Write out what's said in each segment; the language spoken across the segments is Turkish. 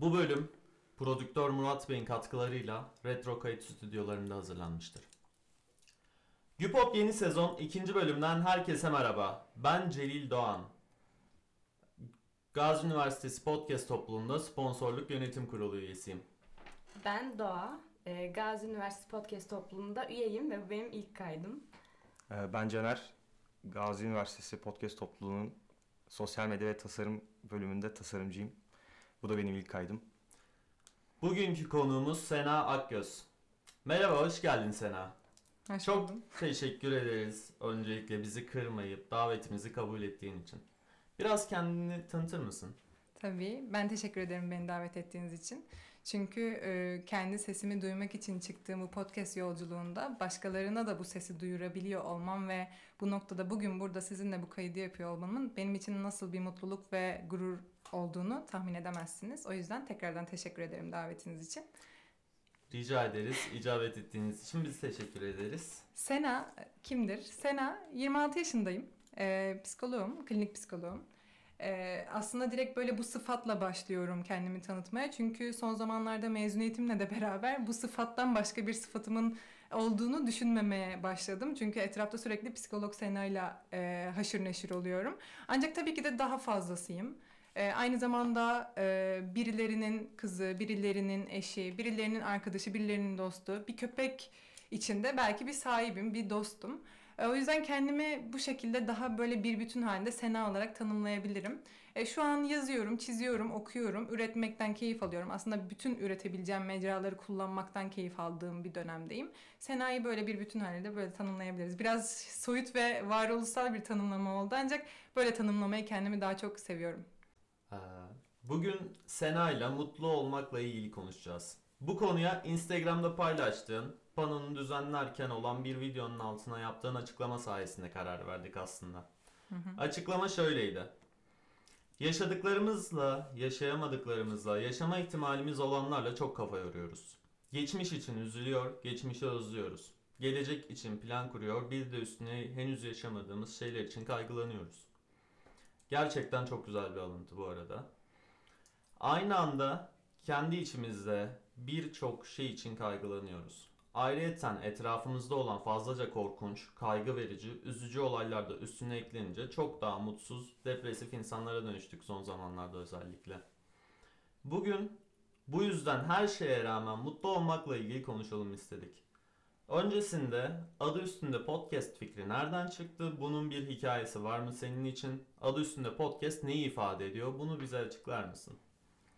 Bu bölüm prodüktör Murat Bey'in katkılarıyla Retro Kayıt stüdyolarında hazırlanmıştır. Güpop yeni sezon ikinci bölümden herkese merhaba. Ben Celil Doğan. Gazi Üniversitesi Podcast Topluluğu'nda sponsorluk yönetim kurulu üyesiyim. Ben Doğa. Ee, Gazi Üniversitesi Podcast topluluğunda üyeyim ve bu benim ilk kaydım. Ee, Ben Caner, Gazi Üniversitesi Podcast Topluluğu'nun sosyal medya ve tasarım bölümünde tasarımcıyım. Bu da benim ilk kaydım. Bugünkü konuğumuz Sena Akgöz. Merhaba, hoş geldin Sena. Hoş Çok buldum. teşekkür ederiz öncelikle bizi kırmayıp davetimizi kabul ettiğin için. Biraz kendini tanıtır mısın? Tabii. Ben teşekkür ederim beni davet ettiğiniz için. Çünkü e, kendi sesimi duymak için çıktığım bu podcast yolculuğunda başkalarına da bu sesi duyurabiliyor olmam ve bu noktada bugün burada sizinle bu kaydı yapıyor olmamın benim için nasıl bir mutluluk ve gurur olduğunu tahmin edemezsiniz. O yüzden tekrardan teşekkür ederim davetiniz için. Rica ederiz. icabet ettiğiniz için biz teşekkür ederiz. Sena kimdir? Sena 26 yaşındayım. Ee, psikoloğum, klinik psikoloğum. Ee, aslında direkt böyle bu sıfatla başlıyorum kendimi tanıtmaya. Çünkü son zamanlarda mezuniyetimle de beraber bu sıfattan başka bir sıfatımın olduğunu düşünmemeye başladım. Çünkü etrafta sürekli psikolog Sena'yla e, haşır neşir oluyorum. Ancak tabii ki de daha fazlasıyım. Ee, aynı zamanda e, birilerinin kızı, birilerinin eşi, birilerinin arkadaşı, birilerinin dostu, bir köpek içinde belki bir sahibim, bir dostum. E, O yüzden kendimi bu şekilde daha böyle bir bütün halinde Sena olarak tanımlayabilirim. E, şu an yazıyorum, çiziyorum, okuyorum, üretmekten keyif alıyorum. Aslında bütün üretebileceğim mecraları kullanmaktan keyif aldığım bir dönemdeyim. Sena'yı böyle bir bütün halinde böyle tanımlayabiliriz. Biraz soyut ve varoluşsal bir tanımlama oldu ancak böyle tanımlamayı kendimi daha çok seviyorum. Bugün Sena ile mutlu olmakla ilgili konuşacağız. Bu konuya Instagram'da paylaştığın, panonu düzenlerken olan bir videonun altına yaptığın açıklama sayesinde karar verdik aslında. Açıklama şöyleydi. Yaşadıklarımızla, yaşayamadıklarımızla, yaşama ihtimalimiz olanlarla çok kafa yoruyoruz. Geçmiş için üzülüyor, geçmişi özlüyoruz. Gelecek için plan kuruyor, bir de üstüne henüz yaşamadığımız şeyler için kaygılanıyoruz. Gerçekten çok güzel bir alıntı bu arada. Aynı anda kendi içimizde birçok şey için kaygılanıyoruz. Ayrıyeten etrafımızda olan fazlaca korkunç, kaygı verici, üzücü olaylar da üstüne eklenince çok daha mutsuz, depresif insanlara dönüştük son zamanlarda özellikle. Bugün bu yüzden her şeye rağmen mutlu olmakla ilgili konuşalım istedik. Öncesinde adı üstünde podcast fikri nereden çıktı? Bunun bir hikayesi var mı senin için? Adı üstünde podcast neyi ifade ediyor? Bunu bize açıklar mısın?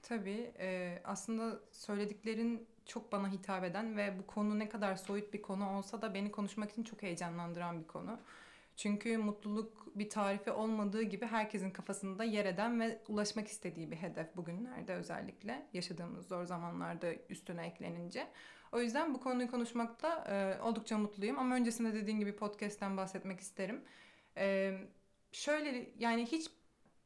Tabii e, aslında söylediklerin çok bana hitap eden ve bu konu ne kadar soyut bir konu olsa da beni konuşmak için çok heyecanlandıran bir konu. Çünkü mutluluk bir tarifi olmadığı gibi herkesin kafasında yer eden ve ulaşmak istediği bir hedef bugünlerde özellikle yaşadığımız zor zamanlarda üstüne eklenince. O yüzden bu konuyu konuşmakta e, oldukça mutluyum ama öncesinde dediğin gibi podcast'ten bahsetmek isterim. E, şöyle yani hiç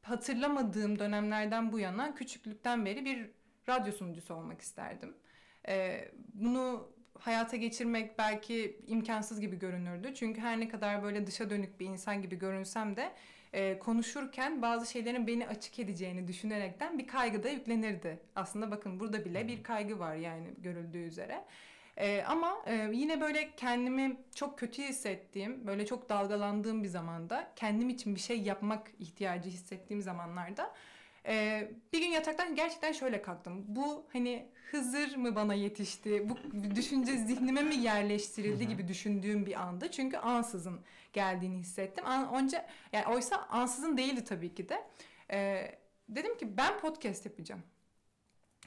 hatırlamadığım dönemlerden bu yana küçüklükten beri bir radyo sunucusu olmak isterdim. Ee, bunu hayata geçirmek belki imkansız gibi görünürdü. Çünkü her ne kadar böyle dışa dönük bir insan gibi görünsem de e, konuşurken bazı şeylerin beni açık edeceğini düşünerekten bir kaygı da yüklenirdi. Aslında bakın burada bile bir kaygı var yani görüldüğü üzere. Ee, ama e, yine böyle kendimi çok kötü hissettiğim, böyle çok dalgalandığım bir zamanda, kendim için bir şey yapmak ihtiyacı hissettiğim zamanlarda e, bir gün yataktan gerçekten şöyle kalktım. Bu hani Hızır mı bana yetişti, bu düşünce zihnime mi yerleştirildi gibi düşündüğüm bir anda. Çünkü ansızın geldiğini hissettim. An, onca, yani oysa ansızın değildi tabii ki de. E, dedim ki ben podcast yapacağım.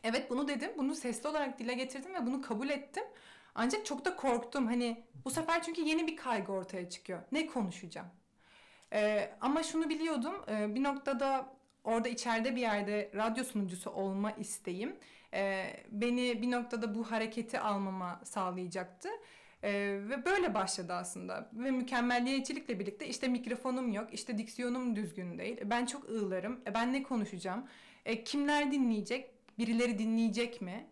Evet bunu dedim. Bunu sesli olarak dile getirdim ve bunu kabul ettim. Ancak çok da korktum. Hani bu sefer çünkü yeni bir kaygı ortaya çıkıyor. Ne konuşacağım? Ee, ama şunu biliyordum. Ee, bir noktada orada içeride bir yerde radyo sunucusu olma isteğim e, beni bir noktada bu hareketi almama sağlayacaktı. Ee, ve böyle başladı aslında. Ve mükemmelliyetçilikle birlikte işte mikrofonum yok, işte diksiyonum düzgün değil. Ben çok ığlarım. E, ben ne konuşacağım? E, kimler dinleyecek? Birileri dinleyecek mi?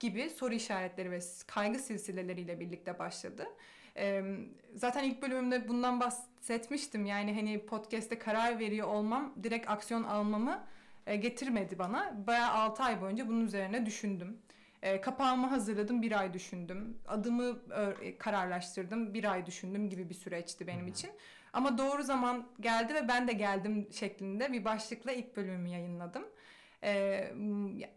gibi soru işaretleri ve kaygı silsileleriyle birlikte başladı. Ee, zaten ilk bölümümde bundan bahsetmiştim. Yani hani podcast'te karar veriyor olmam direkt aksiyon almamı e, getirmedi bana. Bayağı 6 ay boyunca bunun üzerine düşündüm. E, kapağımı hazırladım, bir ay düşündüm. Adımı e, kararlaştırdım, bir ay düşündüm gibi bir süreçti benim için. Ama doğru zaman geldi ve ben de geldim şeklinde bir başlıkla ilk bölümümü yayınladım. E,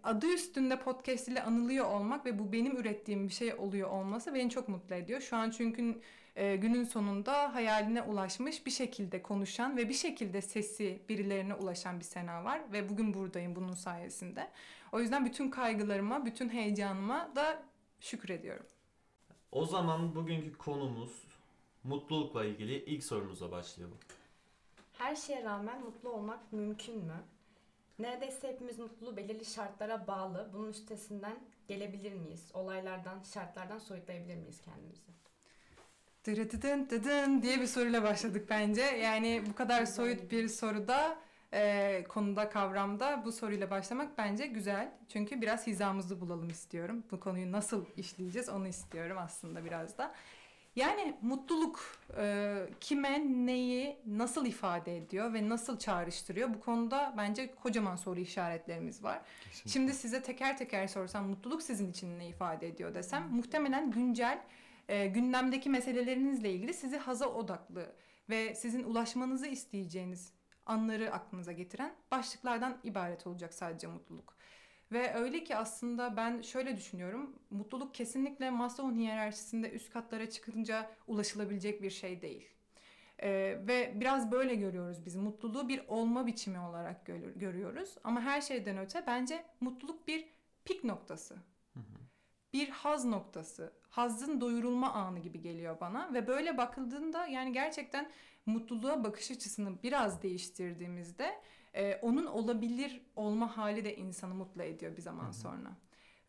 adı üstünde podcast ile anılıyor olmak ve bu benim ürettiğim bir şey oluyor olması beni çok mutlu ediyor. Şu an çünkü e, günün sonunda hayaline ulaşmış bir şekilde konuşan ve bir şekilde sesi birilerine ulaşan bir Sena var ve bugün buradayım bunun sayesinde. O yüzden bütün kaygılarıma, bütün heyecanıma da şükrediyorum. O zaman bugünkü konumuz mutlulukla ilgili ilk sorumuza başlayalım. Her şeye rağmen mutlu olmak mümkün mü? Neredeyse hepimiz mutluluğu belirli şartlara bağlı. Bunun üstesinden gelebilir miyiz? Olaylardan, şartlardan soyutlayabilir miyiz kendimizi? Dırıdıdın dıdın diye bir soruyla başladık bence. Yani bu kadar soyut bir soruda, e, konuda, kavramda bu soruyla başlamak bence güzel. Çünkü biraz hizamızı bulalım istiyorum. Bu konuyu nasıl işleyeceğiz onu istiyorum aslında biraz da. Yani mutluluk e, kime, neyi, nasıl ifade ediyor ve nasıl çağrıştırıyor? Bu konuda bence kocaman soru işaretlerimiz var. Kesinlikle. Şimdi size teker teker sorsam mutluluk sizin için ne ifade ediyor desem muhtemelen güncel e, gündemdeki meselelerinizle ilgili sizi haza odaklı ve sizin ulaşmanızı isteyeceğiniz anları aklınıza getiren başlıklardan ibaret olacak sadece mutluluk. Ve öyle ki aslında ben şöyle düşünüyorum. Mutluluk kesinlikle Maslow'un hiyerarşisinde üst katlara çıkınca ulaşılabilecek bir şey değil. Ee, ve biraz böyle görüyoruz biz. Mutluluğu bir olma biçimi olarak gör- görüyoruz. Ama her şeyden öte bence mutluluk bir pik noktası. Bir haz noktası. Hazın doyurulma anı gibi geliyor bana. Ve böyle bakıldığında yani gerçekten mutluluğa bakış açısını biraz değiştirdiğimizde e, onun olabilir olma hali de insanı mutlu ediyor bir zaman Hı hı. sonra.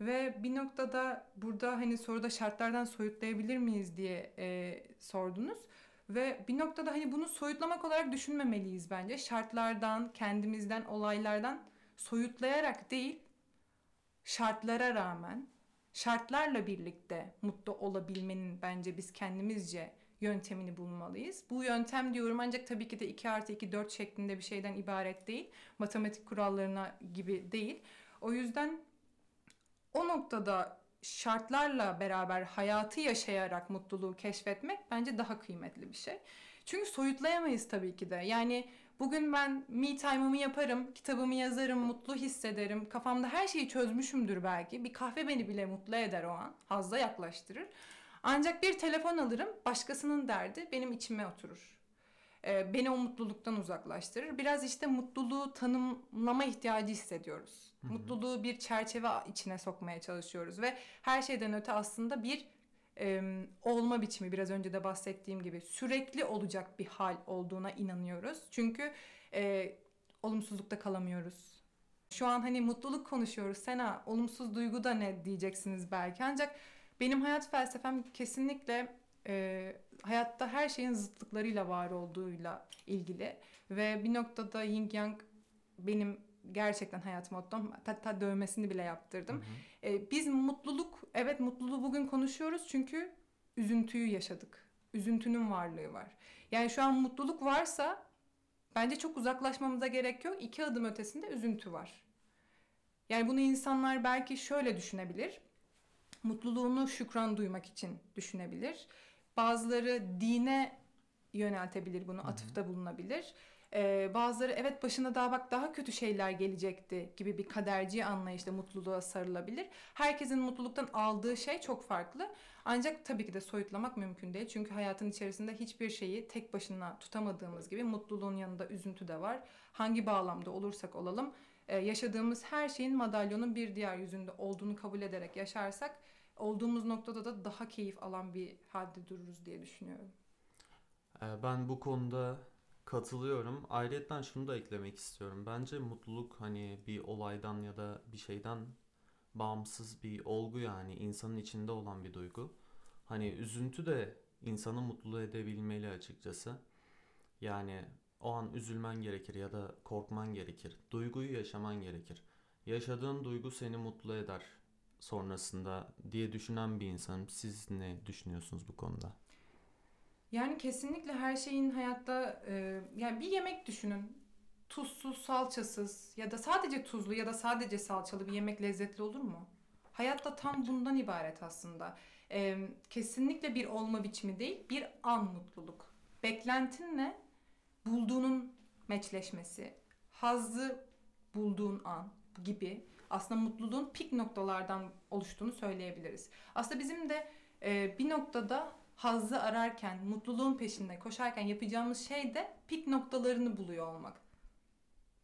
Ve bir noktada burada hani soruda şartlardan soyutlayabilir miyiz diye e, sordunuz. Ve bir noktada hani bunu soyutlamak olarak düşünmemeliyiz bence. Şartlardan, kendimizden, olaylardan soyutlayarak değil, şartlara rağmen, şartlarla birlikte mutlu olabilmenin bence biz kendimizce yöntemini bulmalıyız. Bu yöntem diyorum ancak tabii ki de 2 artı 2 4 şeklinde bir şeyden ibaret değil. Matematik kurallarına gibi değil. O yüzden o noktada şartlarla beraber hayatı yaşayarak mutluluğu keşfetmek bence daha kıymetli bir şey. Çünkü soyutlayamayız tabii ki de. Yani bugün ben me time'ımı yaparım, kitabımı yazarım, mutlu hissederim. Kafamda her şeyi çözmüşümdür belki. Bir kahve beni bile mutlu eder o an. Hazza yaklaştırır. Ancak bir telefon alırım, başkasının derdi benim içime oturur. Ee, beni o mutluluktan uzaklaştırır. Biraz işte mutluluğu tanımlama ihtiyacı hissediyoruz. Hı hı. Mutluluğu bir çerçeve içine sokmaya çalışıyoruz ve her şeyden öte aslında bir e, olma biçimi biraz önce de bahsettiğim gibi sürekli olacak bir hal olduğuna inanıyoruz. Çünkü e, olumsuzlukta kalamıyoruz. Şu an hani mutluluk konuşuyoruz. Sena olumsuz duygu da ne diyeceksiniz belki ancak benim hayat felsefem kesinlikle e, hayatta her şeyin zıtlıklarıyla var olduğuyla ilgili ve bir noktada yin yang benim gerçekten hayat mottom. Hatta dövmesini bile yaptırdım. Hı hı. E, biz mutluluk, evet mutluluğu bugün konuşuyoruz çünkü üzüntüyü yaşadık. Üzüntünün varlığı var. Yani şu an mutluluk varsa bence çok uzaklaşmamıza gerek yok. İki adım ötesinde üzüntü var. Yani bunu insanlar belki şöyle düşünebilir. Mutluluğunu şükran duymak için düşünebilir. Bazıları dine yöneltebilir bunu, Hı hı. atıfta bulunabilir. Ee, bazıları evet başına daha bak daha kötü şeyler gelecekti gibi bir kaderci anlayışla mutluluğa sarılabilir. Herkesin mutluluktan aldığı şey çok farklı. Ancak tabii ki de soyutlamak mümkün değil. Çünkü hayatın içerisinde hiçbir şeyi tek başına tutamadığımız gibi mutluluğun yanında üzüntü de var. Hangi bağlamda olursak olalım e, yaşadığımız her şeyin madalyonun bir diğer yüzünde olduğunu kabul ederek yaşarsak olduğumuz noktada da daha keyif alan bir halde dururuz diye düşünüyorum. Ee, Ben bu konuda katılıyorum. Ayrıca şunu da eklemek istiyorum. Bence mutluluk hani bir olaydan ya da bir şeyden bağımsız bir olgu yani insanın içinde olan bir duygu. Hani üzüntü de insanı mutlu edebilmeli açıkçası. Yani o an üzülmen gerekir ya da korkman gerekir. Duyguyu yaşaman gerekir. Yaşadığın duygu seni mutlu eder sonrasında diye düşünen bir insanım. Siz ne düşünüyorsunuz bu konuda? Yani kesinlikle her şeyin hayatta e, yani bir yemek düşünün. tuzsuz, salçasız ya da sadece tuzlu ya da sadece salçalı bir yemek lezzetli olur mu? Hayat da tam bundan ibaret aslında. Ee, kesinlikle bir olma biçimi değil, bir an mutluluk. Beklentinle bulduğunun meçleşmesi, hazzı bulduğun an gibi aslında mutluluğun pik noktalardan oluştuğunu söyleyebiliriz. Aslında bizim de e, bir noktada hazzı ararken, mutluluğun peşinde koşarken yapacağımız şey de pik noktalarını buluyor olmak.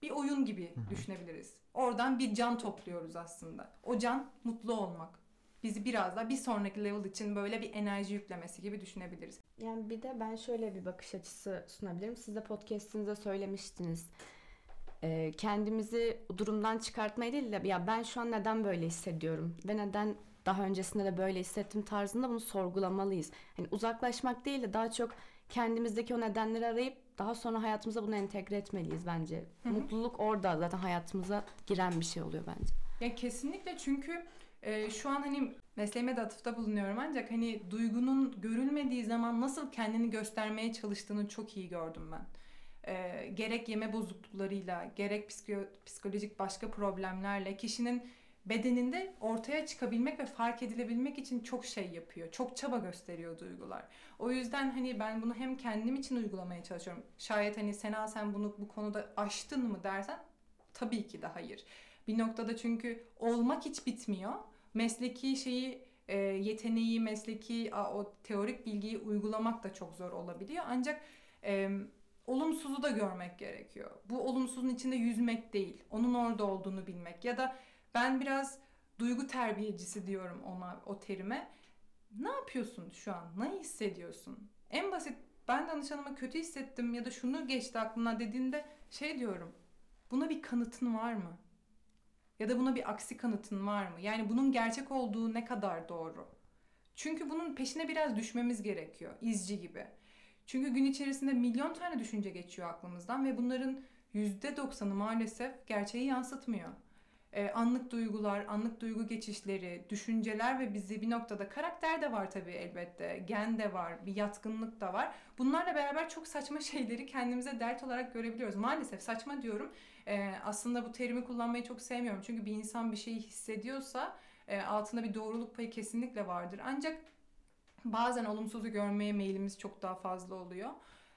Bir oyun gibi düşünebiliriz. Oradan bir can topluyoruz aslında. O can mutlu olmak. Bizi biraz daha bir sonraki level için böyle bir enerji yüklemesi gibi düşünebiliriz. Yani bir de ben şöyle bir bakış açısı sunabilirim. Siz de podcast'inizde söylemiştiniz. Ee, kendimizi durumdan çıkartmayı değil de ya ben şu an neden böyle hissediyorum ve neden daha öncesinde de böyle hissettim tarzında bunu sorgulamalıyız. Hani uzaklaşmak değil de daha çok kendimizdeki o nedenleri arayıp daha sonra hayatımıza bunu entegre etmeliyiz bence. Hı hı. Mutluluk orada zaten hayatımıza giren bir şey oluyor bence. Ya kesinlikle çünkü e, şu an hani mesleğime de atıfta bulunuyorum ancak hani duygunun görülmediği zaman nasıl kendini göstermeye çalıştığını çok iyi gördüm ben. E, gerek yeme bozukluklarıyla, gerek psiko- psikolojik başka problemlerle kişinin bedeninde ortaya çıkabilmek ve fark edilebilmek için çok şey yapıyor. Çok çaba gösteriyor duygular. O yüzden hani ben bunu hem kendim için uygulamaya çalışıyorum. Şayet hani Sena sen bunu bu konuda aştın mı dersen tabii ki de hayır. Bir noktada çünkü olmak hiç bitmiyor. Mesleki şeyi, e, yeteneği, mesleki o teorik bilgiyi uygulamak da çok zor olabiliyor. Ancak e, olumsuzu da görmek gerekiyor. Bu olumsuzun içinde yüzmek değil. Onun orada olduğunu bilmek. Ya da ben biraz duygu terbiyecisi diyorum ona o terime. Ne yapıyorsun şu an? Ne hissediyorsun? En basit ben danışanıma kötü hissettim ya da şunu geçti aklına dediğinde şey diyorum. Buna bir kanıtın var mı? Ya da buna bir aksi kanıtın var mı? Yani bunun gerçek olduğu ne kadar doğru? Çünkü bunun peşine biraz düşmemiz gerekiyor. izci gibi. Çünkü gün içerisinde milyon tane düşünce geçiyor aklımızdan ve bunların %90'ı maalesef gerçeği yansıtmıyor. Ee, anlık duygular, anlık duygu geçişleri, düşünceler ve bizi bir noktada karakter de var tabii elbette, gen de var, bir yatkınlık da var. Bunlarla beraber çok saçma şeyleri kendimize dert olarak görebiliyoruz. Maalesef saçma diyorum. Ee, aslında bu terimi kullanmayı çok sevmiyorum. Çünkü bir insan bir şeyi hissediyorsa e, altında bir doğruluk payı kesinlikle vardır. Ancak bazen olumsuzu görmeye meyilimiz çok daha fazla oluyor.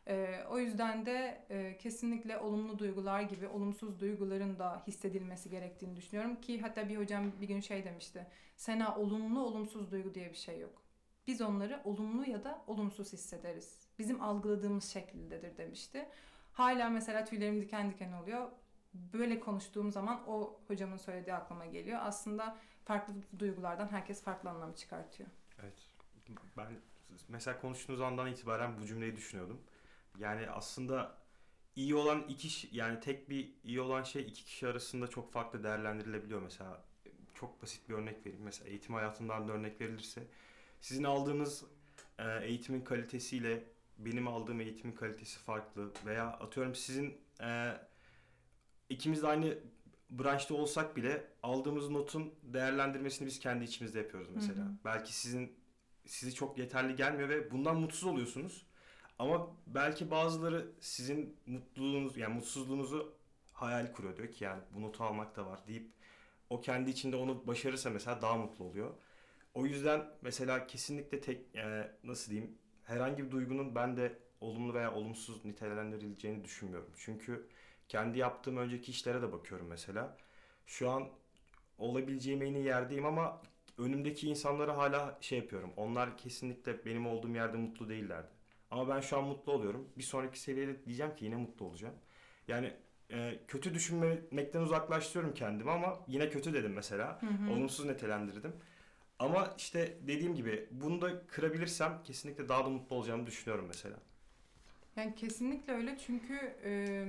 Ee, o yüzden de e, kesinlikle olumlu duygular gibi olumsuz duyguların da hissedilmesi gerektiğini düşünüyorum ki hatta bir hocam bir gün şey demişti. Sena olumlu olumsuz duygu diye bir şey yok. Biz onları olumlu ya da olumsuz hissederiz. Bizim algıladığımız şekildedir demişti. Hala mesela tüylerim diken diken oluyor. Böyle konuştuğum zaman o hocamın söylediği aklıma geliyor. Aslında farklı duygulardan herkes farklı anlam çıkartıyor. Evet. Ben mesela konuştuğunuz andan itibaren bu cümleyi düşünüyordum. Yani aslında iyi olan iki yani tek bir iyi olan şey iki kişi arasında çok farklı değerlendirilebiliyor mesela. Çok basit bir örnek vereyim. Mesela eğitim hayatından da örnek verilirse sizin aldığınız e, eğitimin kalitesiyle benim aldığım eğitimin kalitesi farklı veya atıyorum sizin e, ikimiz de aynı branşta olsak bile aldığımız notun değerlendirmesini biz kendi içimizde yapıyoruz mesela. Hı hı. Belki sizin sizi çok yeterli gelmiyor ve bundan mutsuz oluyorsunuz. Ama belki bazıları sizin mutluluğunuz yani mutsuzluğunuzu hayal kuruyor diyor ki yani bu notu almak da var deyip o kendi içinde onu başarırsa mesela daha mutlu oluyor. O yüzden mesela kesinlikle tek e, nasıl diyeyim herhangi bir duygunun ben de olumlu veya olumsuz nitelendirileceğini düşünmüyorum. Çünkü kendi yaptığım önceki işlere de bakıyorum mesela. Şu an olabileceğim en iyi yerdeyim ama önümdeki insanlara hala şey yapıyorum. Onlar kesinlikle benim olduğum yerde mutlu değillerdi. Ama ben şu an mutlu oluyorum. Bir sonraki seviyede diyeceğim ki yine mutlu olacağım. Yani e, kötü düşünmekten uzaklaştırıyorum kendimi ama yine kötü dedim mesela. Hı hı. Olumsuz nitelendirdim. Ama işte dediğim gibi bunu da kırabilirsem kesinlikle daha da mutlu olacağımı düşünüyorum mesela. Yani kesinlikle öyle çünkü e,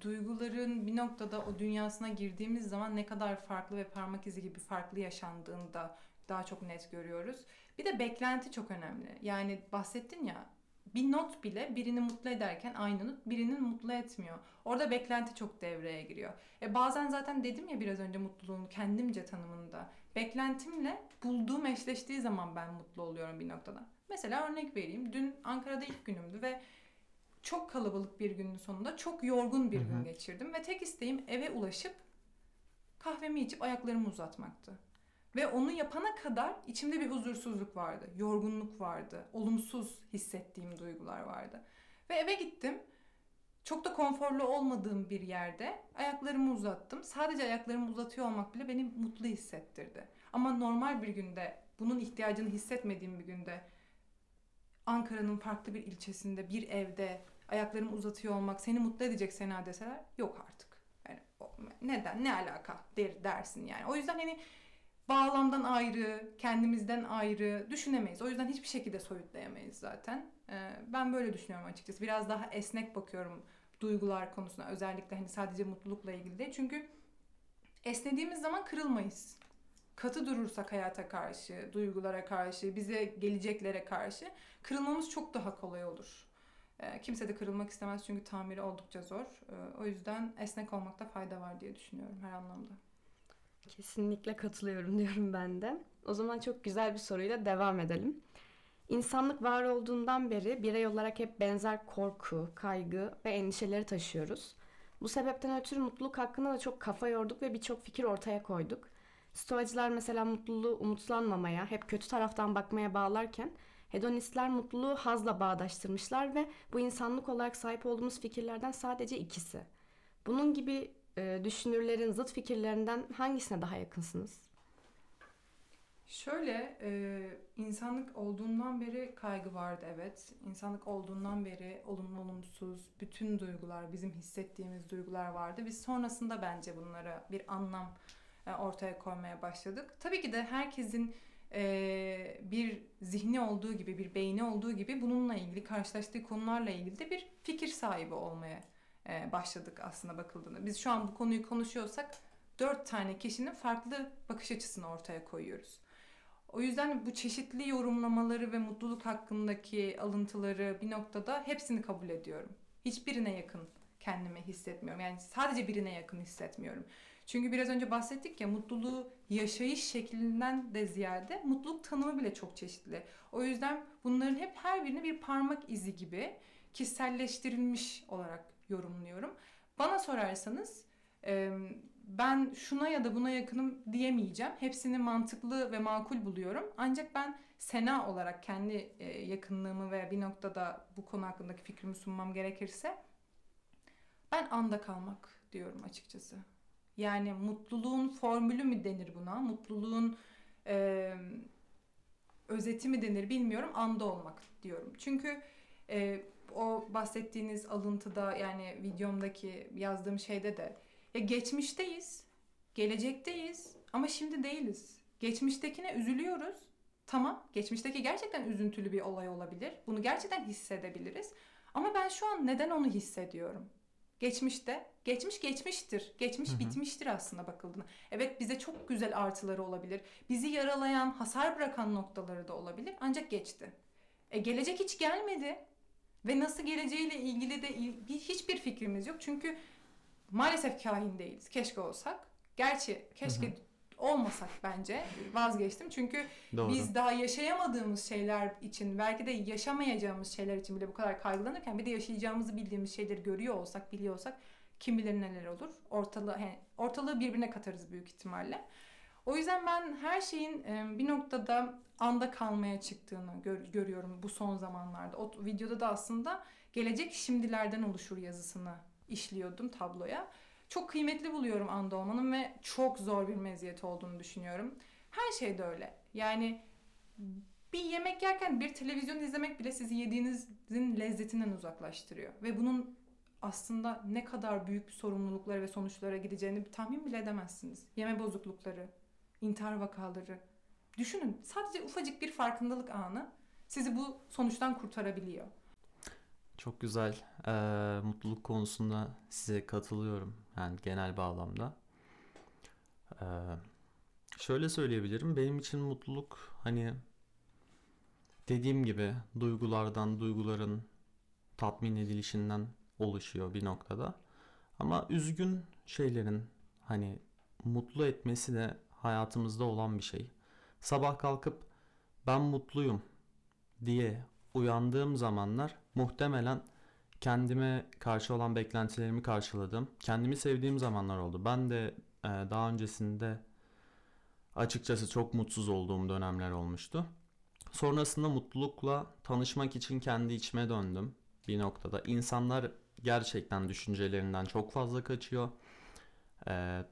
duyguların bir noktada o dünyasına girdiğimiz zaman ne kadar farklı ve parmak izi gibi farklı yaşandığını da daha çok net görüyoruz. Bir de beklenti çok önemli. Yani bahsettin ya bir not bile birini mutlu ederken aynı not birini mutlu etmiyor. Orada beklenti çok devreye giriyor. E bazen zaten dedim ya biraz önce mutluluğun kendimce tanımında. Beklentimle bulduğum eşleştiği zaman ben mutlu oluyorum bir noktada. Mesela örnek vereyim. Dün Ankara'da ilk günümdü ve çok kalabalık bir günün sonunda çok yorgun bir Hı hı. gün geçirdim ve tek isteğim eve ulaşıp kahvemi içip ayaklarımı uzatmaktı. Ve onu yapana kadar içimde bir huzursuzluk vardı, yorgunluk vardı, olumsuz hissettiğim duygular vardı. Ve eve gittim. Çok da konforlu olmadığım bir yerde ayaklarımı uzattım. Sadece ayaklarımı uzatıyor olmak bile beni mutlu hissettirdi. Ama normal bir günde, bunun ihtiyacını hissetmediğim bir günde Ankara'nın farklı bir ilçesinde, bir evde ayaklarımı uzatıyor olmak seni mutlu edecek Sena deseler yok artık. Yani neden, ne alaka der, dersin yani. O yüzden hani bağlamdan ayrı, kendimizden ayrı düşünemeyiz. O yüzden hiçbir şekilde soyutlayamayız zaten. Ee, ben böyle düşünüyorum açıkçası. Biraz daha esnek bakıyorum duygular konusuna. Özellikle hani sadece mutlulukla ilgili değil. Çünkü esnediğimiz zaman kırılmayız. Katı durursak hayata karşı, duygulara karşı, bize geleceklere karşı kırılmamız çok daha kolay olur. Ee, kimse de kırılmak istemez çünkü tamiri oldukça zor. Ee, o yüzden esnek olmakta fayda var diye düşünüyorum her anlamda. Kesinlikle katılıyorum diyorum ben de. O zaman çok güzel bir soruyla devam edelim. İnsanlık var olduğundan beri birey olarak hep benzer korku, kaygı ve endişeleri taşıyoruz. Bu sebepten ötürü mutluluk hakkında da çok kafa yorduk ve birçok fikir ortaya koyduk. Stoacılar mesela mutluluğu umutlanmamaya, hep kötü taraftan bakmaya bağlarken hedonistler mutluluğu hazla bağdaştırmışlar ve bu insanlık olarak sahip olduğumuz fikirlerden sadece ikisi. Bunun gibi e, düşünürlerin zıt fikirlerinden hangisine daha yakınsınız? Şöyle, e, insanlık olduğundan beri kaygı vardı evet. İnsanlık olduğundan beri olumlu olumsuz bütün duygular, bizim hissettiğimiz duygular vardı. Biz sonrasında bence bunlara bir anlam e, ortaya koymaya başladık. Tabii ki de herkesin e, bir zihni olduğu gibi, bir beyni olduğu gibi bununla ilgili, karşılaştığı konularla ilgili de bir fikir sahibi olmaya başladık aslında bakıldığında. Biz şu an bu konuyu konuşuyorsak dört tane kişinin farklı bakış açısını ortaya koyuyoruz. O yüzden bu çeşitli yorumlamaları ve mutluluk hakkındaki alıntıları bir noktada hepsini kabul ediyorum. Hiçbirine yakın kendimi hissetmiyorum. Yani sadece birine yakın hissetmiyorum. Çünkü biraz önce bahsettik ya mutluluğu yaşayış şeklinden de ziyade mutluluk tanımı bile çok çeşitli. O yüzden bunların hep her birini bir parmak izi gibi kişiselleştirilmiş olarak yorumluyorum. Bana sorarsanız ben şuna ya da buna yakınım diyemeyeceğim. Hepsini mantıklı ve makul buluyorum. Ancak ben Sena olarak kendi yakınlığımı ve bir noktada bu konu hakkındaki fikrimi sunmam gerekirse ben anda kalmak diyorum açıkçası. Yani mutluluğun formülü mü denir buna? Mutluluğun e, özeti mi denir bilmiyorum. Anda olmak diyorum. Çünkü e, o bahsettiğiniz alıntıda yani videomdaki yazdığım şeyde de ya geçmişteyiz, gelecekteyiz ama şimdi değiliz. Geçmiştekine üzülüyoruz. Tamam, geçmişteki gerçekten üzüntülü bir olay olabilir. Bunu gerçekten hissedebiliriz. Ama ben şu an neden onu hissediyorum? Geçmişte, geçmiş geçmiştir. Geçmiş Hı hı. bitmiştir aslında bakıldığında. Evet bize çok güzel artıları olabilir. Bizi yaralayan, hasar bırakan noktaları da olabilir. Ancak geçti. E, gelecek hiç gelmedi. Ve nasıl geleceğiyle ilgili de il- bir, hiçbir fikrimiz yok. Çünkü maalesef kahin değiliz. Keşke olsak. Gerçi keşke Hı hı. olmasak bence. Vazgeçtim. Çünkü Doğru. biz daha yaşayamadığımız şeyler için belki de yaşamayacağımız şeyler için bile bu kadar kaygılanırken bir de yaşayacağımızı bildiğimiz şeyleri görüyor olsak, biliyor olsak kim bilir neler olur. Ortalığı, he, ortalığı birbirine katarız büyük ihtimalle. O yüzden ben her şeyin bir noktada anda kalmaya çıktığını gör- görüyorum bu son zamanlarda. O videoda da aslında gelecek şimdilerden oluşur yazısını işliyordum tabloya. Çok kıymetli buluyorum anda olmanın ve çok zor bir meziyet olduğunu düşünüyorum. Her şey de öyle. Yani bir yemek yerken bir televizyon izlemek bile sizi yediğinizin lezzetinden uzaklaştırıyor. Ve bunun aslında ne kadar büyük sorumluluklara ve sonuçlara gideceğini tahmin bile edemezsiniz. Yeme bozuklukları, intihar vakaları. Düşünün sadece ufacık bir farkındalık anı sizi bu sonuçtan kurtarabiliyor. Çok güzel. Ee, mutluluk konusunda size katılıyorum. Yani genel bağlamda. Ee, şöyle söyleyebilirim. Benim için mutluluk hani dediğim gibi duygulardan, duyguların tatmin edilişinden oluşuyor bir noktada. Ama üzgün şeylerin hani mutlu etmesi de hayatımızda olan bir şey. Sabah kalkıp ben mutluyum diye uyandığım zamanlar muhtemelen kendime karşı olan beklentilerimi karşıladım. Kendimi sevdiğim zamanlar oldu. Ben de e, daha öncesinde açıkçası çok mutsuz olduğum dönemler olmuştu. Sonrasında mutlulukla tanışmak için kendi içime döndüm bir noktada. İnsanlar gerçekten düşüncelerinden çok fazla kaçıyor. E,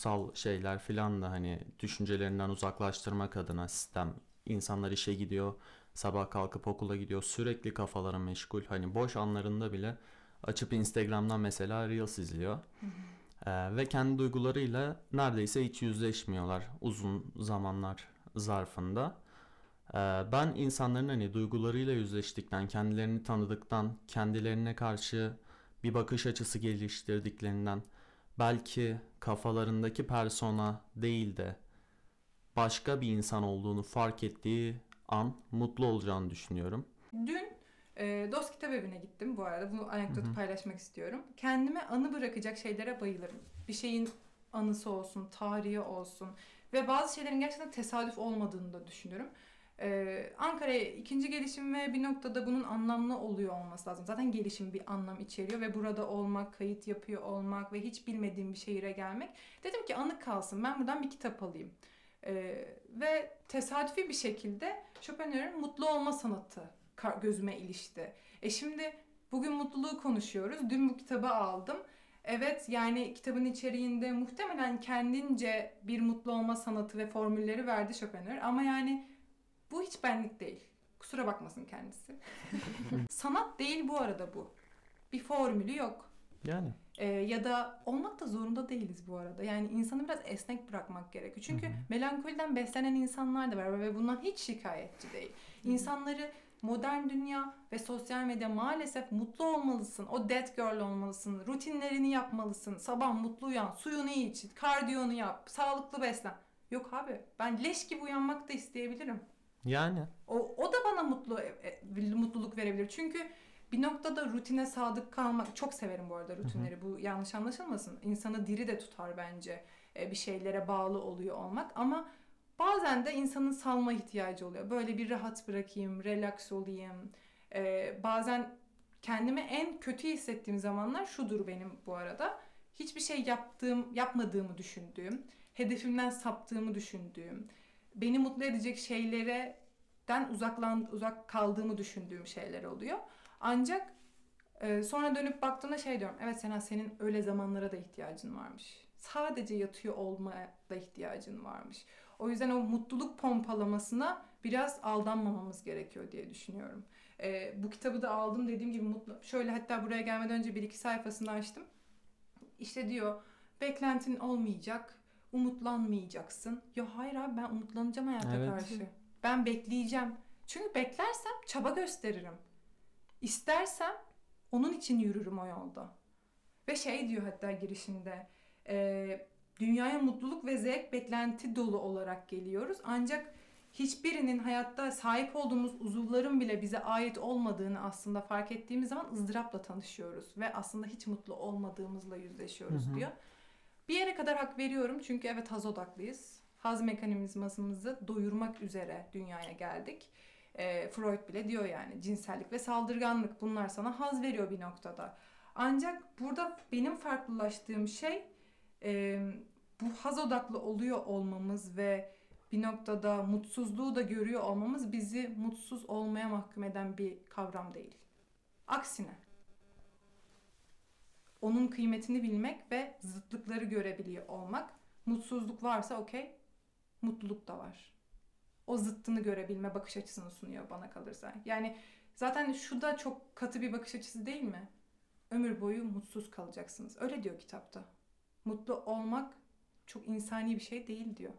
toplumsal şeyler filan da hani düşüncelerinden uzaklaştırmak adına sistem insanlar işe gidiyor Sabah kalkıp okula gidiyor. Sürekli kafaları meşgul. Hani boş anlarında bile açıp Instagram'dan mesela Reels izliyor. Ee, ve kendi duygularıyla neredeyse hiç yüzleşmiyorlar uzun zamanlar zarfında. Ee, ben insanların hani duygularıyla yüzleştikten, kendilerini tanıdıktan, kendilerine karşı bir bakış açısı geliştirdiklerinden, belki kafalarındaki persona değil de başka bir insan olduğunu fark ettiği an mutlu olacağını düşünüyorum. Dün e, Dost Kitap Evi'ne gittim bu arada. Bu anekdotu Hı hı. paylaşmak istiyorum. Kendime anı bırakacak şeylere bayılırım. Bir şeyin anısı olsun, tarihi olsun ve bazı şeylerin gerçekten tesadüf olmadığını da düşünüyorum. Ee, Ankara'ya ikinci gelişim ve bir noktada bunun anlamlı oluyor olması lazım. Zaten gelişim bir anlam içeriyor ve burada olmak, kayıt yapıyor olmak ve hiç bilmediğim bir şehire gelmek. Dedim ki anı kalsın ben buradan bir kitap alayım. Ee, ve tesadüfi bir şekilde Schopenhauer'in mutlu olma sanatı gözüme ilişti. E şimdi bugün mutluluğu konuşuyoruz. Dün bu kitabı aldım. Evet yani kitabın içeriğinde muhtemelen kendince bir mutlu olma sanatı ve formülleri verdi Schopenhauer ama yani bu hiç benlik değil. Kusura bakmasın kendisi. Sanat değil bu arada bu. Bir formülü yok. Yani. Ee, ya da olmak da zorunda değiliz bu arada. Yani insanı biraz esnek bırakmak gerekiyor. Çünkü Hı hı. melankoliden beslenen insanlar da var ve bundan hiç şikayetçi değil. İnsanları modern dünya ve sosyal medya maalesef mutlu olmalısın. O dead girl olmalısın. Rutinlerini yapmalısın. Sabah mutlu uyan, suyunu iç, kardiyonu yap, sağlıklı beslen. Yok abi ben leş gibi uyanmak da isteyebilirim. Yani. O, o da bana mutlu e, mutluluk verebilir. Çünkü bir noktada rutine sadık kalmak çok severim bu arada rutinleri. Bu yanlış anlaşılmasın. İnsanı diri de tutar bence. E, bir şeylere bağlı oluyor olmak ama bazen de insanın salma ihtiyacı oluyor. Böyle bir rahat bırakayım, relax olayım. E, bazen kendimi en kötü hissettiğim zamanlar şudur benim bu arada. Hiçbir şey yaptığım, yapmadığımı düşündüğüm, hedefimden saptığımı düşündüğüm, beni mutlu edecek şeylerden uzaklan uzak kaldığımı düşündüğüm şeyler oluyor. Ancak e, sonra dönüp baktığımda şey diyorum. Evet Sena senin öyle zamanlara da ihtiyacın varmış. Sadece yatıyor olmaya da ihtiyacın varmış. O yüzden o mutluluk pompalamasına biraz aldanmamamız gerekiyor diye düşünüyorum. E, bu kitabı da aldım dediğim gibi mutlu. Şöyle hatta buraya gelmeden önce bir iki sayfasını açtım. İşte diyor beklentin olmayacak, umutlanmayacaksın. Ya hayır abi ben umutlanacağım hayata Evet. karşı. Ben bekleyeceğim. Çünkü beklersem çaba gösteririm. İstersem onun için yürürüm o yolda. Ve şey diyor hatta girişinde e, dünyaya mutluluk ve zevk beklenti dolu olarak geliyoruz. Ancak hiçbirinin hayatta sahip olduğumuz uzuvların bile bize ait olmadığını aslında fark ettiğimiz zaman ızdırapla tanışıyoruz. Ve aslında hiç mutlu olmadığımızla yüzleşiyoruz Hı hı. diyor. Bir yere kadar hak veriyorum çünkü evet haz odaklıyız. Haz mekanizmasımızı doyurmak üzere dünyaya geldik. E, Freud bile diyor yani cinsellik ve saldırganlık bunlar sana haz veriyor bir noktada. Ancak burada benim farklılaştığım şey e, bu haz odaklı oluyor olmamız ve bir noktada mutsuzluğu da görüyor olmamız bizi mutsuz olmaya mahkum eden bir kavram değil. Aksine onun kıymetini bilmek ve zıtlıkları görebiliyor olmak. Mutsuzluk varsa okey, mutluluk da var. O zıttını görebilme bakış açısını sunuyor bana kalırsa. Yani zaten şu da çok katı bir bakış açısı değil mi? Ömür boyu mutsuz kalacaksınız. Öyle diyor kitapta. Mutlu olmak çok insani bir şey değil diyor.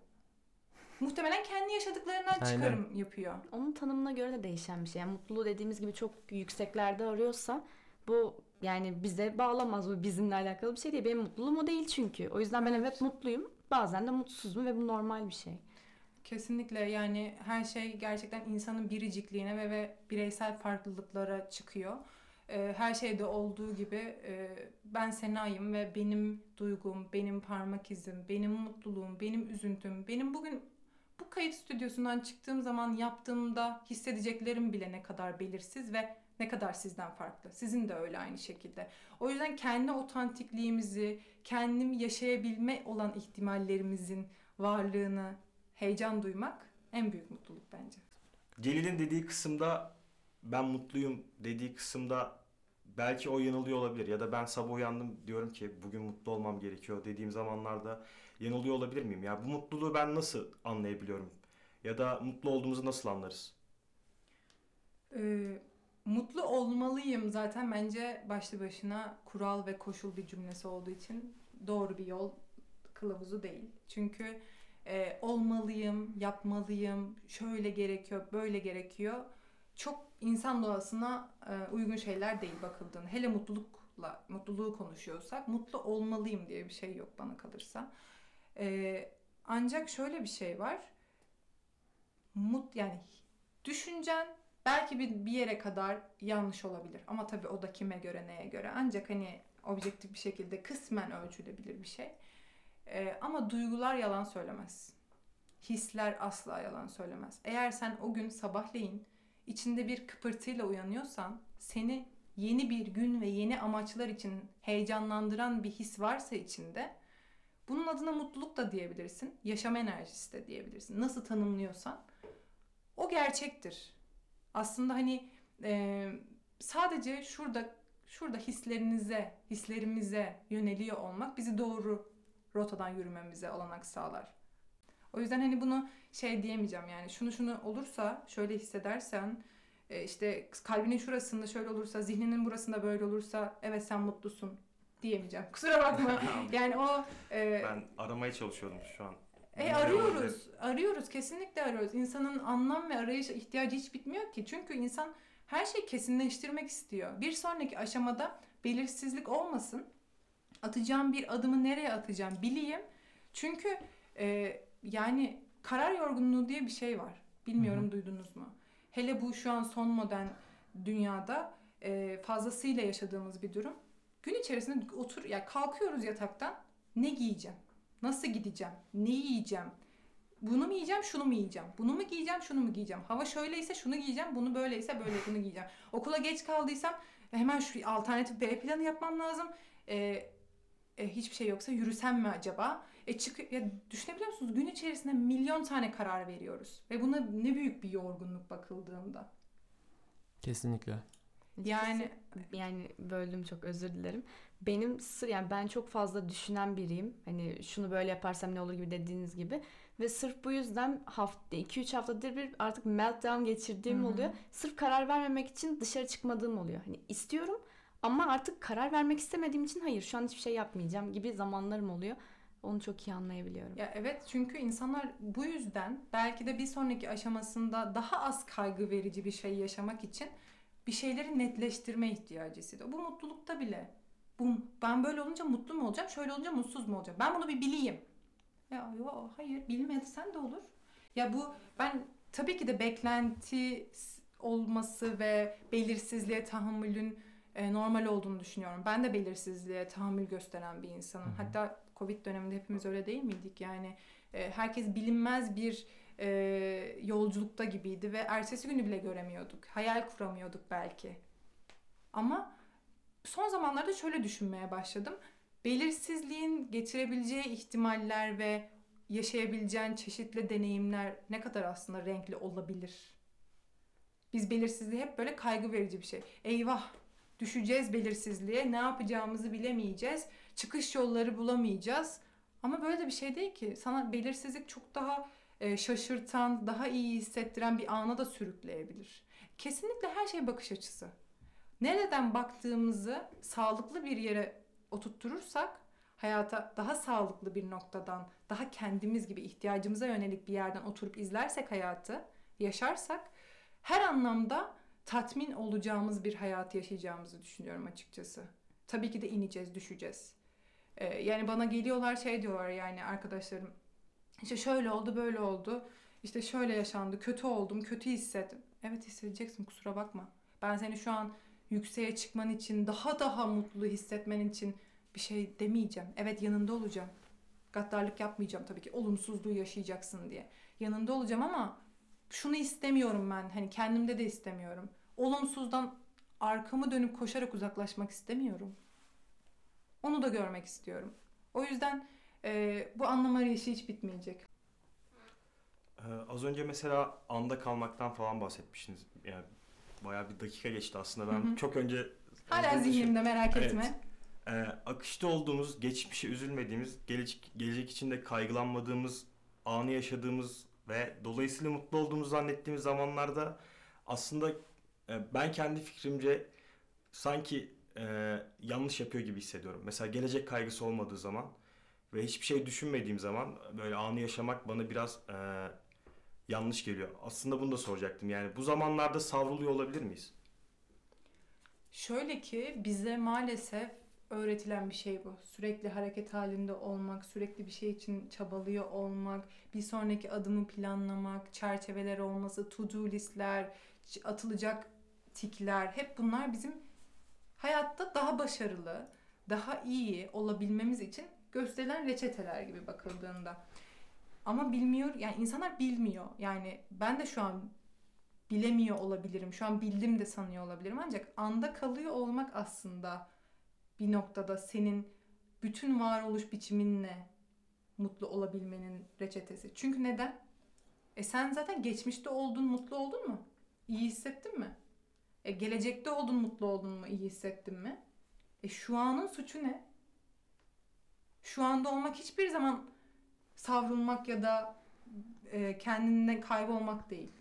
Muhtemelen kendi yaşadıklarından Aynen. çıkarım yapıyor. Onun tanımına göre de değişen bir şey. Yani mutluluğu dediğimiz gibi çok yükseklerde arıyorsa bu yani bize bağlamaz. Bu bizimle alakalı bir şey değil. Benim mutluluğum o değil çünkü. O yüzden ben evet mutluyum. Bazen de mutsuzum ve bu normal bir şey. Kesinlikle yani her şey gerçekten insanın biricikliğine ve, ve bireysel farklılıklara çıkıyor. Ee, her şeyde olduğu gibi e, ben Sena'yım ve benim duygum, benim parmak izim, benim mutluluğum, benim üzüntüm, benim bugün bu kayıt stüdyosundan çıktığım zaman yaptığımda hissedeceklerim bile ne kadar belirsiz ve ne kadar sizden farklı. Sizin de öyle aynı şekilde. O yüzden kendi otantikliğimizi, kendim yaşayabilme olan ihtimallerimizin varlığını heyecan duymak en büyük mutluluk bence. Celil'in dediği kısımda ben mutluyum dediği kısımda belki o yanılıyor olabilir ya da ben sabah uyandım diyorum ki bugün mutlu olmam gerekiyor dediğim zamanlarda yanılıyor olabilir miyim? Ya bu mutluluğu ben nasıl anlayabiliyorum? Ya da mutlu olduğumuzu nasıl anlarız? Ee, mutlu olmalıyım zaten bence başlı başına kural ve koşul bir cümlesi olduğu için doğru bir yol kılavuzu değil. Çünkü e, olmalıyım, yapmalıyım, şöyle gerekiyor, böyle gerekiyor. Çok insan doğasına e, uygun şeyler değil bakıldığında. Hele mutlulukla, mutluluğu konuşuyorsak mutlu olmalıyım diye bir şey yok bana kalırsa. E, ancak şöyle bir şey var. Mut yani düşüncen belki bir, bir yere kadar yanlış olabilir. Ama tabii o da kime göre neye göre. Ancak hani objektif bir şekilde kısmen ölçülebilir bir şey. Ee, ama duygular yalan söylemez. Hisler asla yalan söylemez. Eğer sen o gün sabahleyin içinde bir kıpırtıyla uyanıyorsan seni yeni bir gün ve yeni amaçlar için heyecanlandıran bir his varsa içinde bunun adına mutluluk da diyebilirsin. Yaşam enerjisi de diyebilirsin. Nasıl tanımlıyorsan o gerçektir. Aslında hani e, sadece şurada şurada hislerinize, hislerimize yöneliyor olmak bizi doğru rotadan yürümemize olanak sağlar. O yüzden hani bunu şey diyemeyeceğim yani şunu şunu olursa şöyle hissedersen e, işte kalbinin şurasında şöyle olursa zihninin burasında böyle olursa evet sen mutlusun diyemeyeceğim. Kusura bakma. yani o e, Ben aramaya çalışıyordum şu an. E, arıyoruz. Arıyoruz. Kesinlikle arıyoruz. İnsanın anlam ve arayış ihtiyacı hiç bitmiyor ki. Çünkü insan her şeyi kesinleştirmek istiyor. Bir sonraki aşamada belirsizlik olmasın. Atacağım bir adımı nereye atacağım bileyim. Çünkü e, yani karar yorgunluğu diye bir şey var. Bilmiyorum duydunuz mu? Hele bu şu an son modern dünyada e, fazlasıyla yaşadığımız bir durum. Gün içerisinde otur ya kalkıyoruz yataktan ne giyeceğim? Nasıl gideceğim? Ne yiyeceğim? Bunu mu yiyeceğim, şunu mu yiyeceğim? Bunu mu giyeceğim, şunu mu giyeceğim? Hava şöyleyse şunu giyeceğim, bunu böyleyse böyle bunu giyeceğim. Okula geç kaldıysam hemen şu alternatif B planı yapmam lazım. Ee, e, hiçbir şey yoksa yürüsem mi acaba? E çık ya düşünebiliyor musunuz? Gün içerisinde milyon tane karar veriyoruz ve buna ne büyük bir yorgunluk bakıldığında. Kesinlikle. Yani yani böldüm çok özür dilerim. Benim sır yani ben çok fazla düşünen biriyim. Hani şunu böyle yaparsam ne olur gibi dediğiniz gibi. Ve sırf bu yüzden hafta 2-3 haftadır bir artık meltdown geçirdiğim Hı hı. oluyor. Sırf karar vermemek için dışarı çıkmadığım oluyor. Hani istiyorum ama artık karar vermek istemediğim için hayır şu an hiçbir şey yapmayacağım gibi zamanlarım oluyor. Onu çok iyi anlayabiliyorum. Ya evet çünkü insanlar bu yüzden belki de bir sonraki aşamasında daha az kaygı verici bir şey yaşamak için bir şeyleri netleştirme ihtiyacı hissediyor. Bu mutlulukta bile. Bu, ben böyle olunca mutlu mu olacağım, şöyle olunca mutsuz mu olacağım? Ben bunu bir bileyim. Ya yo, hayır bilmediysen de olur. Ya bu ben tabii ki de beklenti olması ve belirsizliğe tahammülün e, normal olduğunu düşünüyorum. Ben de belirsizliğe tahammül gösteren bir insanım. Hatta Covid döneminde hepimiz öyle değil miydik? Yani e, herkes bilinmez bir e, yolculukta gibiydi ve ertesi günü bile göremiyorduk. Hayal kuramıyorduk belki. Ama son zamanlarda şöyle düşünmeye başladım. Belirsizliğin getirebileceği ihtimaller ve yaşayabileceğin çeşitli deneyimler ne kadar aslında renkli olabilir? Biz belirsizliği hep böyle kaygı verici bir şey. Eyvah düşeceğiz belirsizliğe, ne yapacağımızı bilemeyeceğiz, çıkış yolları bulamayacağız. Ama böyle de bir şey değil ki. Sana belirsizlik çok daha e, şaşırtan, daha iyi hissettiren bir ana da sürükleyebilir. Kesinlikle her şey bakış açısı. Nereden baktığımızı sağlıklı bir yere oturtturursak, hayata daha sağlıklı bir noktadan, daha kendimiz gibi ihtiyacımıza yönelik bir yerden oturup izlersek hayatı, yaşarsak her anlamda tatmin olacağımız bir hayat yaşayacağımızı düşünüyorum açıkçası. Tabii ki de ineceğiz, düşeceğiz. Ee, yani bana geliyorlar şey diyorlar yani arkadaşlarım. İşte şöyle oldu, böyle oldu. İşte şöyle yaşandı, kötü oldum, kötü hissettim. Evet hissedeceksin kusura bakma. Ben seni şu an yükseğe çıkman için, daha daha mutlu hissetmen için bir şey demeyeceğim. Evet yanında olacağım. Gaddarlık yapmayacağım tabii ki. Olumsuzluğu yaşayacaksın diye. Yanında olacağım ama şunu istemiyorum ben. Hani kendimde de istemiyorum. Olumsuzdan arkamı dönüp koşarak uzaklaşmak istemiyorum. Onu da görmek istiyorum. O yüzden e, bu anlam arayışı hiç bitmeyecek. Ee, az önce mesela anda kalmaktan falan bahsetmiştiniz. Yani bayağı bir dakika geçti aslında. Ben Hı hı. çok önce Hala zihnimde merak Evet. etme. Ee, akışta olduğumuz, geçmişe üzülmediğimiz, gelecek, gelecek için de kaygılanmadığımız, anı yaşadığımız ve dolayısıyla mutlu olduğumuzu zannettiğimiz zamanlarda aslında e, ben kendi fikrimce sanki e, yanlış yapıyor gibi hissediyorum. Mesela gelecek kaygısı olmadığı zaman ve hiçbir şey düşünmediğim zaman böyle anı yaşamak bana biraz e, yanlış geliyor. Aslında bunu da soracaktım. Yani bu zamanlarda savruluyor olabilir miyiz? Şöyle ki bize maalesef öğretilen bir şey bu. Sürekli hareket halinde olmak, sürekli bir şey için çabalıyor olmak, bir sonraki adımı planlamak, çerçeveler olması, to-do listler, atılacak tikler hep bunlar bizim hayatta daha başarılı, daha iyi olabilmemiz için gösterilen reçeteler gibi bakıldığında. Ama bilmiyor, yani insanlar bilmiyor. Yani ben de şu an bilemiyor olabilirim. Şu an bildim de sanıyor olabilirim. Ancak anda kalıyor olmak aslında bir noktada senin bütün varoluş biçiminle mutlu olabilmenin reçetesi. Çünkü neden? E sen zaten geçmişte oldun, mutlu oldun mu? İyi hissettin mi? E gelecekte oldun, mutlu oldun mu? İyi hissettin mi? E şu anın suçu ne? Şu anda olmak hiçbir zaman savrulmak ya da e, kendinden kaybolmak değil.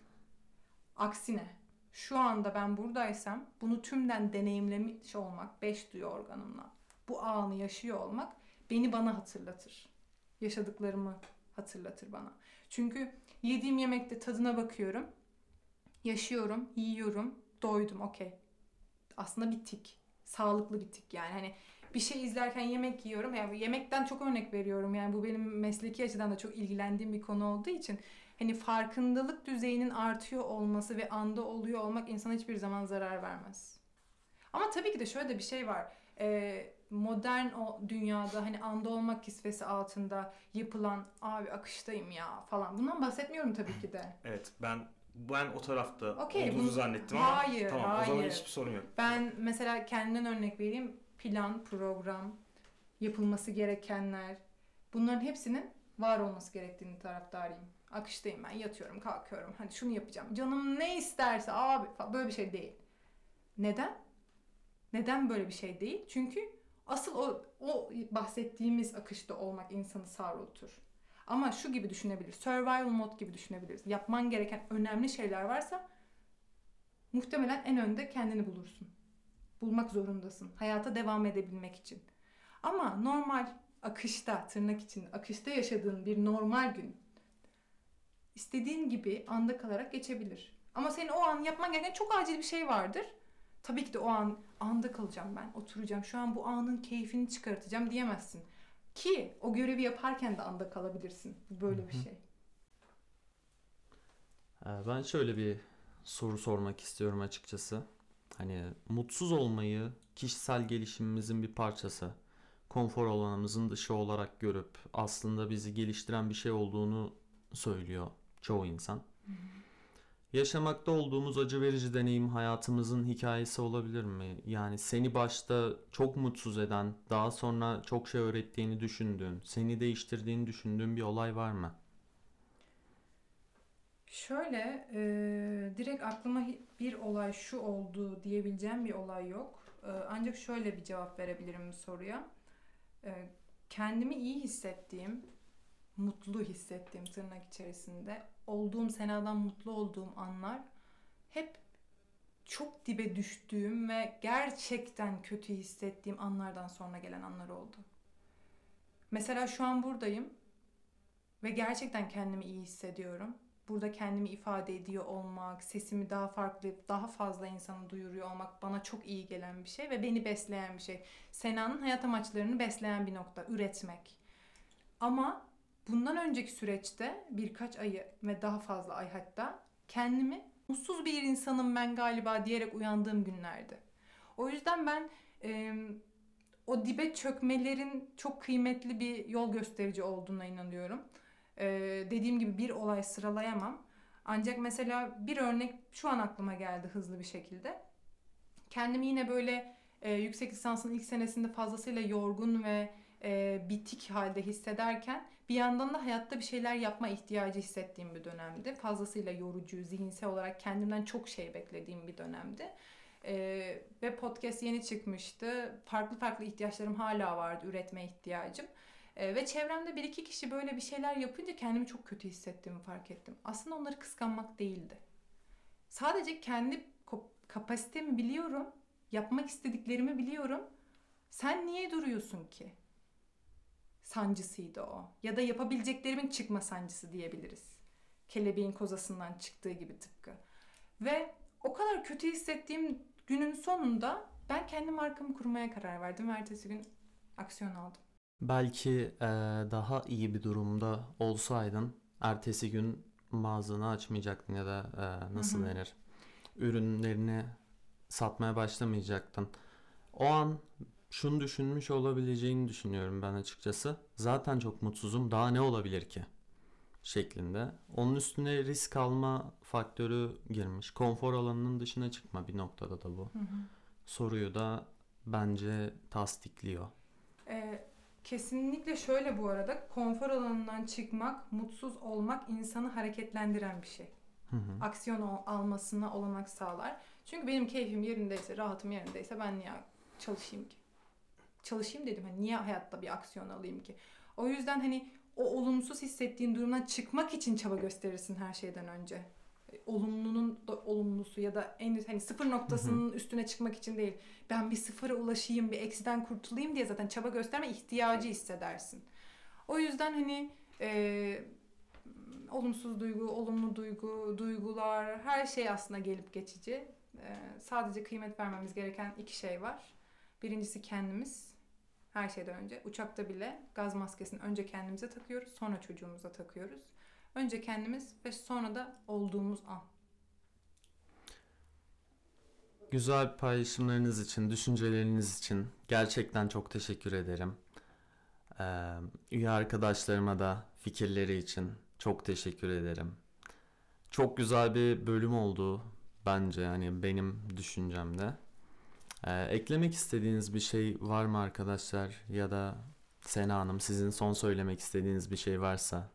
Aksine şu anda ben buradaysam bunu tümden deneyimlemiş olmak, beş duyu organımla bu anı yaşıyor olmak beni bana hatırlatır. Yaşadıklarımı hatırlatır bana. Çünkü yediğim yemekte tadına bakıyorum, yaşıyorum, yiyorum, doydum, okey. Aslında bir tik, sağlıklı bir tik yani. Hani bir şey izlerken yemek yiyorum. Yani yemekten çok örnek veriyorum. Yani bu benim mesleki açıdan da çok ilgilendiğim bir konu olduğu için hani farkındalık düzeyinin artıyor olması ve anda oluyor olmak insana hiçbir zaman zarar vermez. Ama tabii ki de şöyle de bir şey var. Ee, modern o dünyada hani anda olmak kisvesi altında yapılan abi akıştayım ya falan. Bundan bahsetmiyorum tabii ki de. Evet ben ben o tarafta Okey, olduğunuzu bunu- zannettim ama Hayır, tamam o zaman hayır. hiçbir sorun yok. Ben mesela kendimden örnek vereyim. Plan, program, yapılması gerekenler. Bunların hepsinin var olması gerektiğini taraftarıyım. Akıştayım ben yatıyorum kalkıyorum. Hani şunu yapacağım. Canım ne isterse abi falan. Böyle bir şey değil. Neden? Neden böyle bir şey değil? Çünkü asıl o, o bahsettiğimiz akışta olmak insanı savrultur. Ama şu gibi düşünebiliriz. Survival mode gibi düşünebiliriz. Yapman gereken önemli şeyler varsa muhtemelen en önde kendini bulursun. Bulmak zorundasın. Hayata devam edebilmek için. Ama normal akışta, tırnak için akışta yaşadığın bir normal gün istediğin gibi anda kalarak geçebilir. Ama senin o an yapman gereken çok acil bir şey vardır. Tabii ki de o an anda kalacağım ben, oturacağım. Şu an bu anın keyfini çıkartacağım diyemezsin. Ki o görevi yaparken de anda kalabilirsin. Böyle bir şey. Ee, Ben şöyle bir soru sormak istiyorum açıkçası. Hani mutsuz olmayı kişisel gelişimimizin bir parçası, konfor alanımızın dışı olarak görüp aslında bizi geliştiren bir şey olduğunu söylüyor çoğu insan. Yaşamakta olduğumuz acı verici deneyim hayatımızın hikayesi olabilir mi? Yani seni başta çok mutsuz eden, daha sonra çok şey öğrettiğini düşündüğün, seni değiştirdiğini düşündüğün bir olay var mı? Şöyle, e, direkt aklıma bir olay şu oldu diyebileceğim bir olay yok. E, ancak şöyle bir cevap verebilirim bu soruya. E, kendimi iyi hissettiğim, mutlu hissettiğim tırnak içerisinde, olduğum senadan mutlu olduğum anlar hep çok dibe düştüğüm ve gerçekten kötü hissettiğim anlardan sonra gelen anlar oldu. Mesela şu an buradayım ve gerçekten kendimi iyi hissediyorum burada kendimi ifade ediyor olmak, sesimi daha farklı, daha fazla insanı duyuruyor olmak bana çok iyi gelen bir şey ve beni besleyen bir şey. Sena'nın hayat amaçlarını besleyen bir nokta, üretmek. Ama bundan önceki süreçte birkaç ayı ve daha fazla ay hatta kendimi mutsuz bir insanım ben galiba diyerek uyandığım günlerdi. O yüzden ben e, o dibe çökmelerin çok kıymetli bir yol gösterici olduğuna inanıyorum. Ee, dediğim gibi bir olay sıralayamam. Ancak mesela bir örnek şu an aklıma geldi hızlı bir şekilde. Kendimi yine böyle e, yüksek lisansın ilk senesinde fazlasıyla yorgun ve e, bitik halde hissederken bir yandan da hayatta bir şeyler yapma ihtiyacı hissettiğim bir dönemdi. Fazlasıyla yorucu, zihinsel olarak kendimden çok şey beklediğim bir dönemdi. E, ve podcast yeni çıkmıştı. Farklı farklı ihtiyaçlarım hala vardı, üretme ihtiyacım. E, ve çevremde bir iki kişi böyle bir şeyler yapınca kendimi çok kötü hissettiğimi fark ettim. Aslında onları kıskanmak değildi. Sadece kendi kapasitemi biliyorum, yapmak istediklerimi biliyorum. Sen niye duruyorsun ki? Sancısıydı o. Ya da yapabileceklerimin çıkma sancısı diyebiliriz. Kelebeğin kozasından çıktığı gibi tıpkı. Ve o kadar kötü hissettiğim günün sonunda ben kendi markamı kurmaya karar verdim ve ertesi gün aksiyon aldım. Belki eee, daha iyi bir durumda olsaydın ertesi gün mağazanı açmayacaktın ya da eee, nasıl Hı hı. denir? Ürünlerini satmaya başlamayacaktın. O an şunu düşünmüş olabileceğini düşünüyorum ben açıkçası. Zaten çok mutsuzum. Daha ne olabilir ki? şeklinde. Onun üstüne risk alma faktörü girmiş. Konfor alanının dışına çıkma bir noktada da bu. Soruyu da bence tasdikliyor. Ee, kesinlikle şöyle bu arada konfor alanından çıkmak, mutsuz olmak insanı hareketlendiren bir şey. Hı hı. Aksiyon al- almasına olanak sağlar. Çünkü benim keyfim yerindeyse, rahatım yerindeyse ben niye çalışayım ki? Çalışayım dedim. Hani niye hayatta bir aksiyon alayım ki? O yüzden hani o olumsuz hissettiğin durumdan çıkmak için çaba gösterirsin her şeyden önce. Olumlunun da olumlusu ya da en hani sıfır noktasının üstüne çıkmak için değil. Ben bir sıfıra ulaşayım, bir eksiden kurtulayım diye zaten çaba gösterme ihtiyacı hissedersin. O yüzden hani e, olumsuz duygu, olumlu duygu, duygular her şey aslında gelip geçici. E, sadece kıymet vermemiz gereken iki şey var. Birincisi kendimiz. Her şeyden önce. Uçakta bile gaz maskesini önce kendimize takıyoruz, sonra çocuğumuza takıyoruz. Önce kendimiz ve sonra da olduğumuz an. Güzel paylaşımlarınız için, düşünceleriniz için gerçekten çok teşekkür ederim. Ee, üye arkadaşlarıma da fikirleri için çok teşekkür ederim. Çok güzel bir bölüm oldu bence yani benim düşüncemde. Ee, eklemek istediğiniz bir şey var mı arkadaşlar ya da Sena Hanım sizin son söylemek istediğiniz bir şey varsa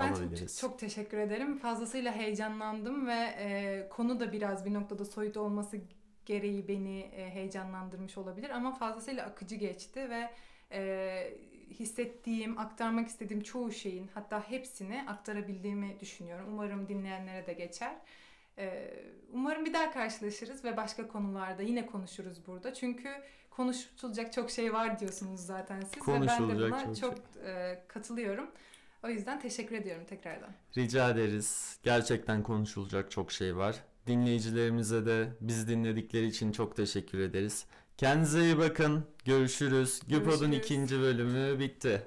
Ben çok, alabiliriz. çok teşekkür ederim. Fazlasıyla heyecanlandım ve e, konu da biraz bir noktada soyut olması gereği beni e, heyecanlandırmış olabilir. Ama fazlasıyla akıcı geçti ve e, hissettiğim, aktarmak istediğim çoğu şeyin hatta hepsini aktarabildiğimi düşünüyorum. Umarım dinleyenlere de geçer. E, umarım bir daha karşılaşırız ve başka konularda yine konuşuruz burada. Çünkü konuşulacak çok şey var diyorsunuz zaten siz ve ben de buna çok çok e, katılıyorum. O yüzden teşekkür ediyorum tekrardan. Rica ederiz. Gerçekten konuşulacak çok şey var. Dinleyicilerimize de bizi dinledikleri için çok teşekkür ederiz. Kendinize iyi bakın. Görüşürüz. Güpod'un Görüşürüz. ikinci bölümü bitti.